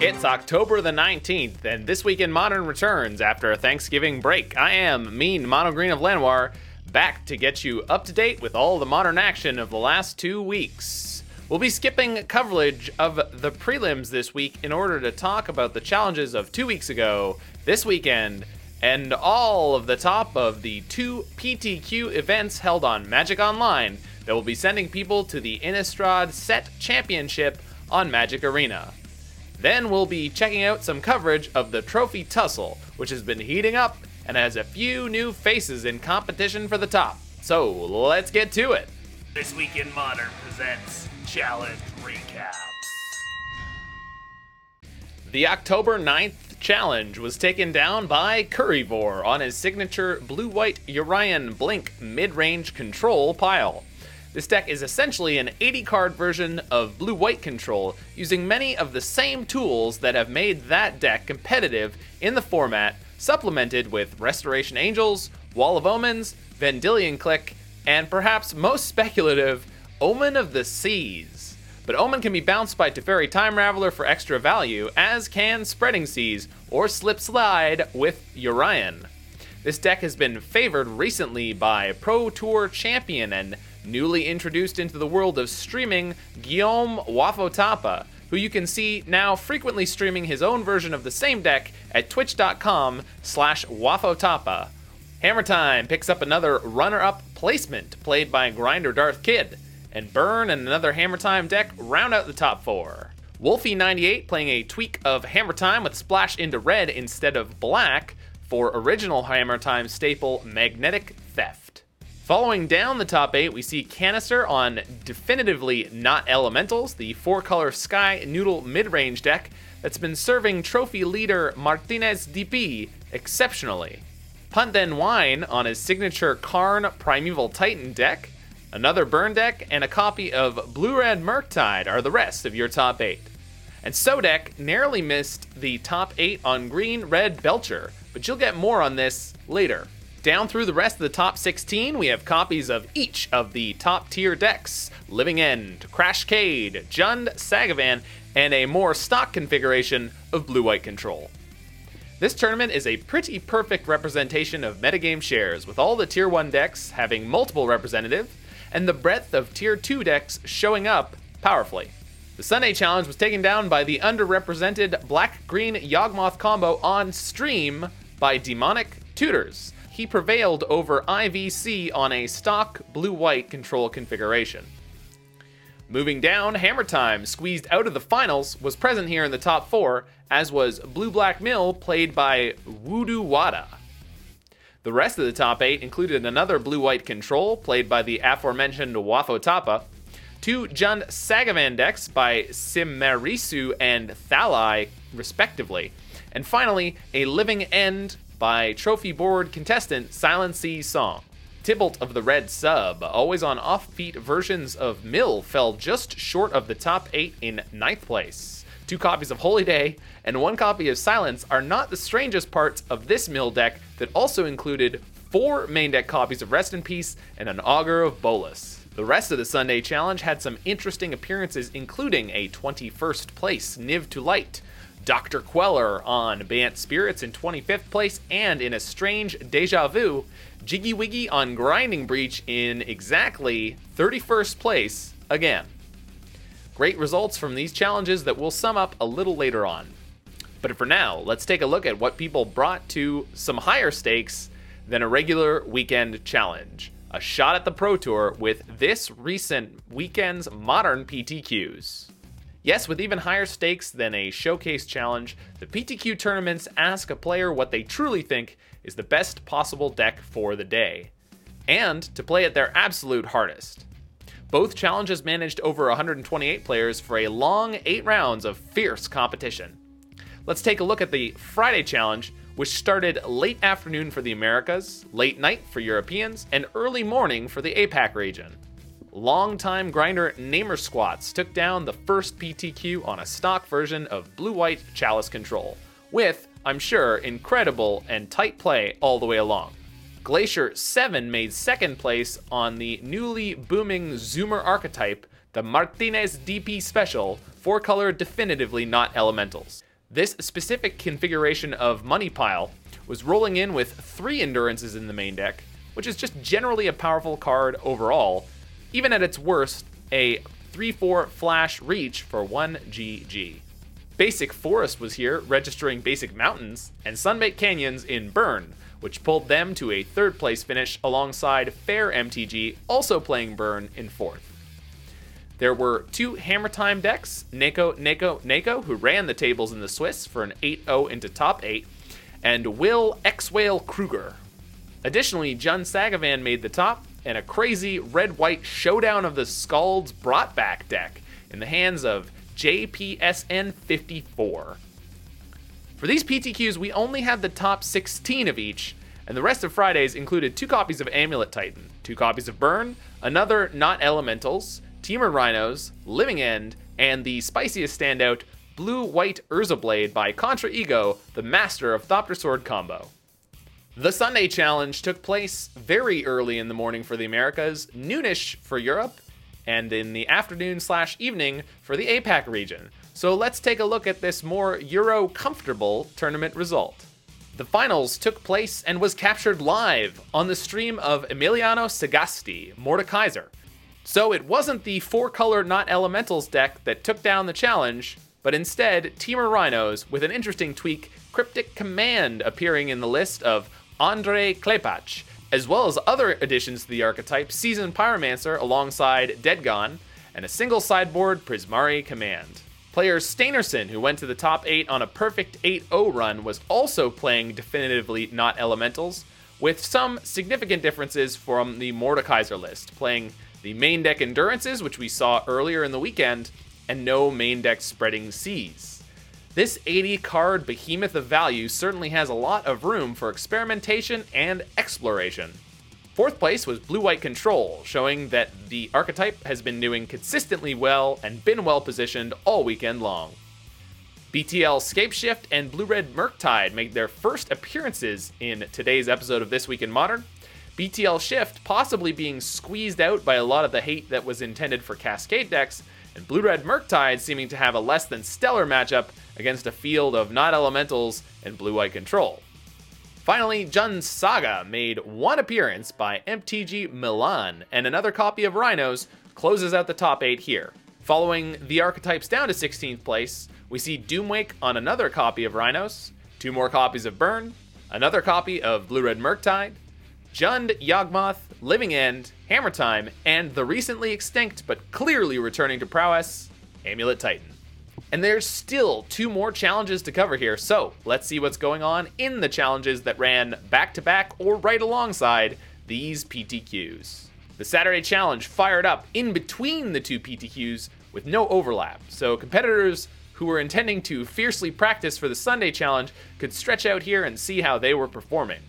It's October the 19th, and This Week in Modern returns after a Thanksgiving break. I am Mean Mono Green of Lenoir, back to get you up to date with all the modern action of the last two weeks. We'll be skipping coverage of the prelims this week in order to talk about the challenges of two weeks ago, this weekend, and all of the top of the two PTQ events held on Magic Online that will be sending people to the Innistrad Set Championship on Magic Arena. Then we'll be checking out some coverage of the Trophy Tussle, which has been heating up and has a few new faces in competition for the top. So let's get to it. This Week in Modern presents Challenge Recaps. The October 9th challenge was taken down by Curryvore on his signature blue white Yorion Blink mid range control pile. This deck is essentially an 80 card version of blue white control, using many of the same tools that have made that deck competitive in the format, supplemented with Restoration Angels, Wall of Omens, Vendilion Clique, and perhaps most speculative, Omen of the Seas. But Omen can be bounced by Teferi Time Raveler for extra value, as can Spreading Seas or Slip Slide with Yorion. This deck has been favored recently by Pro Tour champion and newly introduced into the world of streaming, Guillaume Wafo-Tapa, who you can see now frequently streaming his own version of the same deck at twitch.com slash wafotapa. Hammer Time picks up another runner-up placement played by Grinder Darth Kid, and Burn and another Hammer Time deck round out the top four. Wolfie98 playing a tweak of Hammer Time with Splash into red instead of black for original Hammer Time staple Magnetic Theft. Following down the top eight, we see Canister on definitively not elementals, the four color Sky Noodle mid range deck that's been serving trophy leader Martinez DP exceptionally. Punt Then Wine on his signature Karn Primeval Titan deck, another burn deck, and a copy of Blue Red Murktide are the rest of your top eight. And Sodek narrowly missed the top eight on Green Red Belcher, but you'll get more on this later. Down through the rest of the top 16, we have copies of each of the top tier decks Living End, Crashcade, Jund, Sagavan, and a more stock configuration of Blue White Control. This tournament is a pretty perfect representation of metagame shares, with all the Tier 1 decks having multiple representatives, and the breadth of Tier 2 decks showing up powerfully. The Sunday challenge was taken down by the underrepresented black green Yawgmoth combo on stream by Demonic Tutors. He prevailed over IVC on a stock blue white control configuration. Moving down, Hammer Time, squeezed out of the finals, was present here in the top four, as was Blue Black Mill, played by Voodoo Wada. The rest of the top eight included another blue white control, played by the aforementioned Wafo-Tapa, two Jund Sagavan decks by Simerisu and Thalai, respectively, and finally, a Living End by trophy board contestant Silent Sea Song. Tybalt of the Red Sub, always on offbeat versions of Mill, fell just short of the top 8 in ninth place. Two copies of Holy Day and one copy of Silence are not the strangest parts of this Mill deck that also included four main deck copies of Rest in Peace and an Augur of Bolas. The rest of the Sunday challenge had some interesting appearances, including a 21st place Niv to Light, Dr. Queller on Bant Spirits in 25th place, and in a strange deja vu, Jiggy Wiggy on Grinding Breach in exactly 31st place again. Great results from these challenges that we'll sum up a little later on. But for now, let's take a look at what people brought to some higher stakes than a regular weekend challenge. A shot at the Pro Tour with this recent weekend's modern PTQs. Yes, with even higher stakes than a showcase challenge, the PTQ tournaments ask a player what they truly think is the best possible deck for the day, and to play at their absolute hardest. Both challenges managed over 128 players for a long 8 rounds of fierce competition. Let's take a look at the Friday challenge, which started late afternoon for the Americas, late night for Europeans, and early morning for the APAC region longtime grinder Namer Squats took down the first PTQ on a stock version of Blue White Chalice Control, with, I'm sure, incredible and tight play all the way along. Glacier 7 made second place on the newly booming Zoomer archetype, the Martinez DP Special, four color definitively not elementals. This specific configuration of Money Pile was rolling in with three endurances in the main deck, which is just generally a powerful card overall, even at its worst, a 3 4 flash reach for 1 GG. Basic Forest was here, registering Basic Mountains, and Sunbaked Canyons in Burn, which pulled them to a third place finish alongside Fair MTG, also playing Burn in fourth. There were two Hammer Time decks, Neko, Neko, Neko, who ran the tables in the Swiss for an 8 0 into top 8, and Will X Whale Kruger. Additionally, Jund Sagavan made the top, and a crazy red white showdown of the Skalds brought back deck in the hands of JPSN 54. For these PTQs, we only had the top 16 of each, and the rest of Fridays included two copies of Amulet Titan, two copies of Burn, another Not Elementals, Temur Rhinos, Living End, and the spiciest standout, Blue White Urza Blade by Contra Ego, the master of Thopter Sword combo. The Sunday Challenge took place very early in the morning for the Americas, noonish for Europe, and in the afternoon slash evening for the APAC region. So let's take a look at this more Euro comfortable tournament result. The finals took place and was captured live on the stream of Emiliano Sagasti, Mordekaiser. So it wasn't the four color not elementals deck that took down the challenge, but instead Temur Rhinos with an interesting tweak, Cryptic Command appearing in the list of Andre Klepach, as well as other additions to the archetype, Seasoned Pyromancer alongside Deadgon, and a single sideboard Prismari Command. Player Steinerson, who went to the top 8 on a perfect 8 0 run, was also playing definitively not elementals, with some significant differences from the Mordekaiser list, playing the main deck Endurances, which we saw earlier in the weekend, and no main deck Spreading Seas. This 80 card behemoth of value certainly has a lot of room for experimentation and exploration. Fourth place was Blue White Control, showing that the archetype has been doing consistently well and been well positioned all weekend long. BTL Scapeshift and Blue Red Murktide made their first appearances in today's episode of This Week in Modern. BTL Shift possibly being squeezed out by a lot of the hate that was intended for Cascade decks, and Blue Red Murktide seeming to have a less than stellar matchup against a field of not elementals and blue white control. Finally, Jund Saga made one appearance by MTG Milan, and another copy of Rhinos closes out the top 8 here. Following the archetypes down to 16th place, we see Doomwake on another copy of Rhinos, two more copies of Burn, another copy of Blue Red Murktide, Jund Yawgmoth, Living End, Hammer Time, and the recently extinct but clearly returning to prowess, Amulet Titan. And there's still two more challenges to cover here, so let's see what's going on in the challenges that ran back to back or right alongside these PTQs. The Saturday challenge fired up in between the two PTQs with no overlap, so competitors who were intending to fiercely practice for the Sunday challenge could stretch out here and see how they were performing.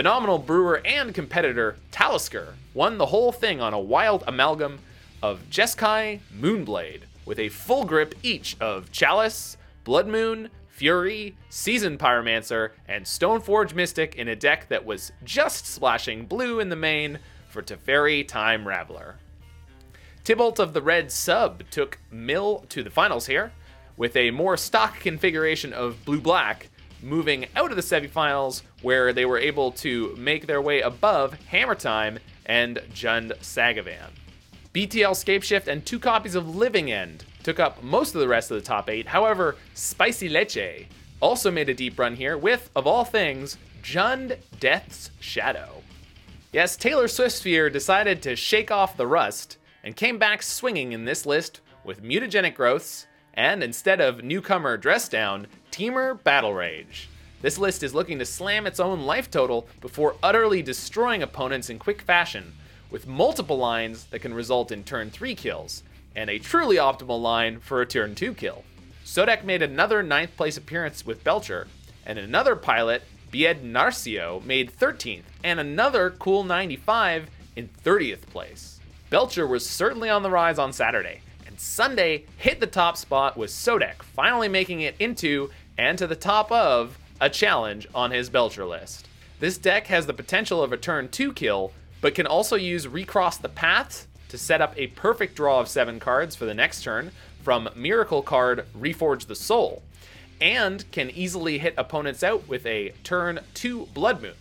Phenomenal brewer and competitor Talisker won the whole thing on a wild amalgam of Jeskai Moonblade, with a full grip each of Chalice, Blood Moon, Fury, Seasoned Pyromancer, and Stoneforge Mystic in a deck that was just splashing blue in the main for Teferi Time Raveler. Tybalt of the Red Sub took Mill to the finals here, with a more stock configuration of blue black, moving out of the semifinals where they were able to make their way above Hammer Time and Jund Sagavan. BTL Scapeshift and two copies of Living End took up most of the rest of the top eight. However, Spicy Leche also made a deep run here with, of all things, Jund Death's Shadow. Yes, Taylor Swiftspear decided to shake off the rust and came back swinging in this list with mutagenic growths and instead of newcomer dress Temur Battle Rage. This list is looking to slam its own life total before utterly destroying opponents in quick fashion, with multiple lines that can result in turn 3 kills, and a truly optimal line for a turn 2 kill. Sodek made another 9th place appearance with Belcher, and another pilot, Bied Narcio, made 13th, and another cool 95 in 30th place. Belcher was certainly on the rise on Saturday, and Sunday hit the top spot with Sodek finally making it into and to the top of a challenge on his Belcher list. This deck has the potential of a turn 2 kill, but can also use Recross the Path to set up a perfect draw of 7 cards for the next turn from Miracle card Reforge the Soul. and can easily hit opponents out with a turn 2 Blood Moon,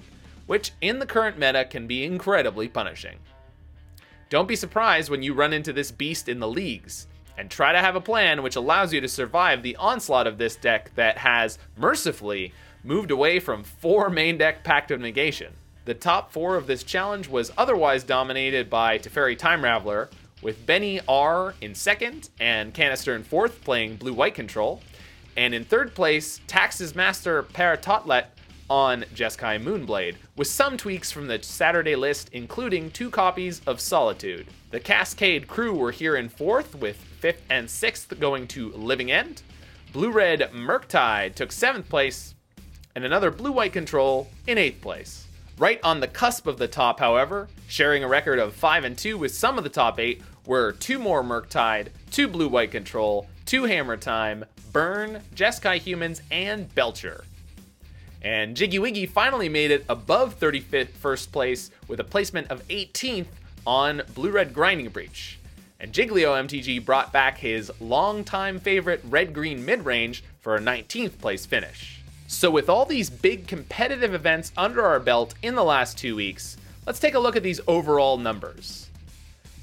which in the current meta can be incredibly punishing. Don't be surprised when you run into this beast in the leagues, and try to have a plan which allows you to survive the onslaught of this deck that has, mercifully, moved away from 4 main deck Pact of Negation. The top 4 of this challenge was otherwise dominated by Teferi Time Raveler, with Benny R in second and Canister in fourth, playing blue white control. And in third place, Tax's Master Paratotlet on Jeskai Moonblade, with some tweaks from the Saturday list, including two copies of Solitude. The Cascade crew were here in fourth, with fifth and sixth going to Living End. Blue Red Murktide took seventh place, and another blue white control in eighth place. Right on the cusp of the top, however, sharing a record of 5 and 2 with some of the top 8 were two more Murktide, two blue white control, two Hammer Time, Burn, Jeskai Humans, and Belcher. And Jiggy Wiggy finally made it above 35th first place with a placement of 18th on Blue Red Grinding Breach. And Jiglio MTG brought back his longtime favorite red green mid range for a 19th place finish. So, with all these big competitive events under our belt in the last two weeks, let's take a look at these overall numbers.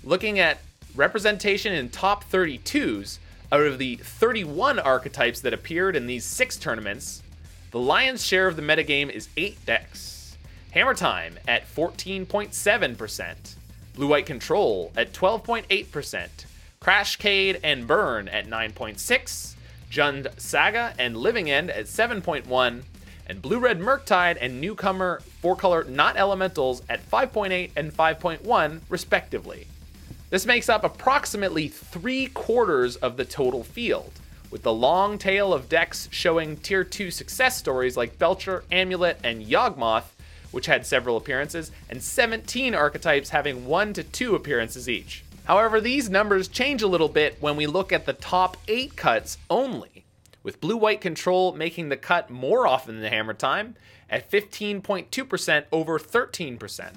Looking at representation in top 32s, out of the 31 archetypes that appeared in these six tournaments, the lion's share of the metagame is 8 decks. Hammer Time at 14.7%, Blue White Control at 12.8%, Crashcade and Burn at 9.6, Jund Saga and Living End at 7.1, and Blue Red Murktide and Newcomer 4 color Not Elementals at 5.8 and 5.1, respectively. This makes up approximately three quarters of the total field with the long tail of decks showing tier 2 success stories like Belcher, Amulet, and Yawgmoth, which had several appearances, and 17 archetypes having 1 to 2 appearances each. However, these numbers change a little bit when we look at the top 8 cuts only, with blue white control making the cut more often than Hammer Time at 15.2% over 13%.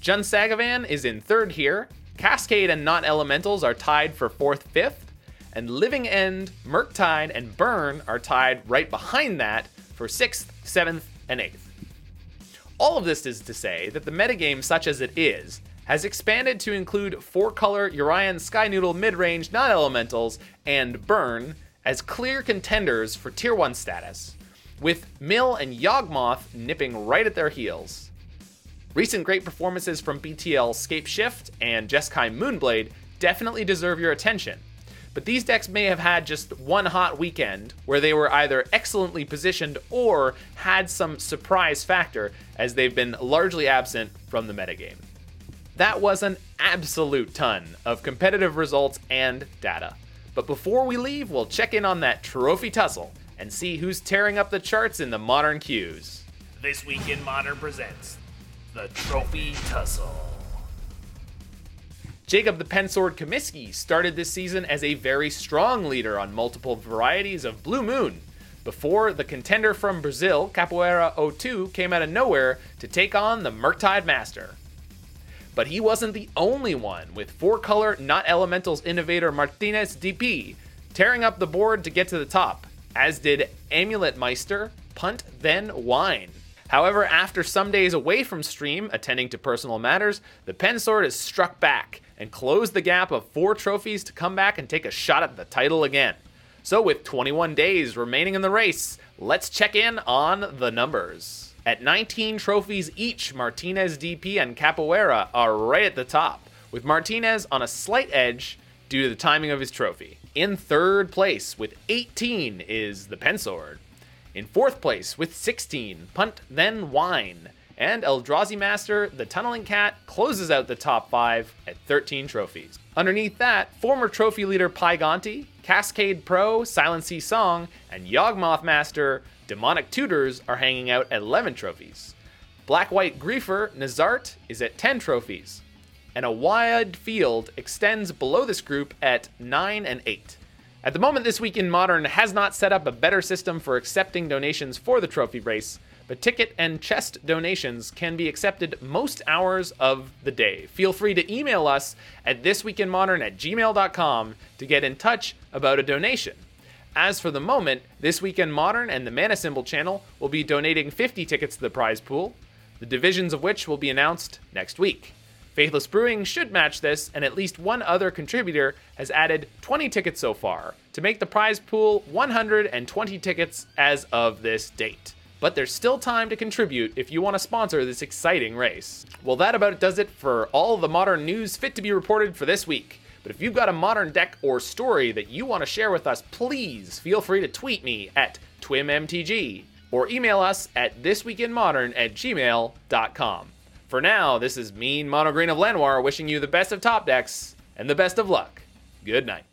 Jun Sagavan is in third here. Cascade and Not Elementals are tied for fourth, fifth and Living End, Murktide, and Burn are tied right behind that for 6th, 7th, and 8th. All of this is to say that the metagame, such as it is, has expanded to include 4 color Yorion Skynoodle mid range non elementals and Burn as clear contenders for Tier 1 status, with Mill and Yawgmoth nipping right at their heels. Recent great performances from BTL Scape Shift and Jeskai Moonblade definitely deserve your attention but these decks may have had just one hot weekend where they were either excellently positioned or had some surprise factor, as they've been largely absent from the metagame. That was an absolute ton of competitive results and data. But before we leave, we'll check in on that trophy tussle and see who's tearing up the charts in the modern queues. This Week in Modern presents the Trophy Tussle. Jacob the Pensword Comiskey started this season as a very strong leader on multiple varieties of Blue Moon, before the contender from Brazil, Capoeira 02, came out of nowhere to take on the Murktide Master. But he wasn't the only one, with four color Not Elementals innovator Martinez DP tearing up the board to get to the top, as did Amulet Meister, Punt, then Wine. However, after some days away from stream, attending to personal matters, the Pensword is struck back and close the gap of four trophies to come back and take a shot at the title again. So, with 21 days remaining in the race, let's check in on the numbers. At 19 trophies each, Martinez DP and Capoeira are right at the top, with Martinez on a slight edge due to the timing of his trophy. In third place with 18 is the Pensword. In fourth place with 16, Punt Then Wine. And Eldrazi Master, the Tunneling Cat, closes out the top five at 13 trophies. Underneath that, former trophy leader Pygonti, Cascade Pro, Silent Sea Song, and Yawgmoth Master, Demonic Tutors are hanging out at 11 trophies. Black White Griefer, Nazart, is at 10 trophies. And a wide field extends below this group at 9 and 8. At the moment, This Week in Modern has not set up a better system for accepting donations for the trophy race, but ticket and chest donations can be accepted most hours of the day. Feel free to email us at thisweekinmodern at gmail.com to get in touch about a donation. As for the moment, This Week in Modern and the Mana Symbol channel will be donating 50 tickets to the prize pool, the divisions of which will be announced next week. Faithless Brewing should match this, and at least one other contributor has added 20 tickets so far to make the prize pool 120 tickets as of this date. But there's still time to contribute if you want to sponsor this exciting race. Well, that about does it for all the modern news fit to be reported for this week. But if you've got a modern deck or story that you want to share with us, please feel free to tweet me at TwimMTG or email us at thisweekinmodern at gmail.com. For now, this is Mean Monogreen of Lenoir wishing you the best of top decks and the best of luck. Good night.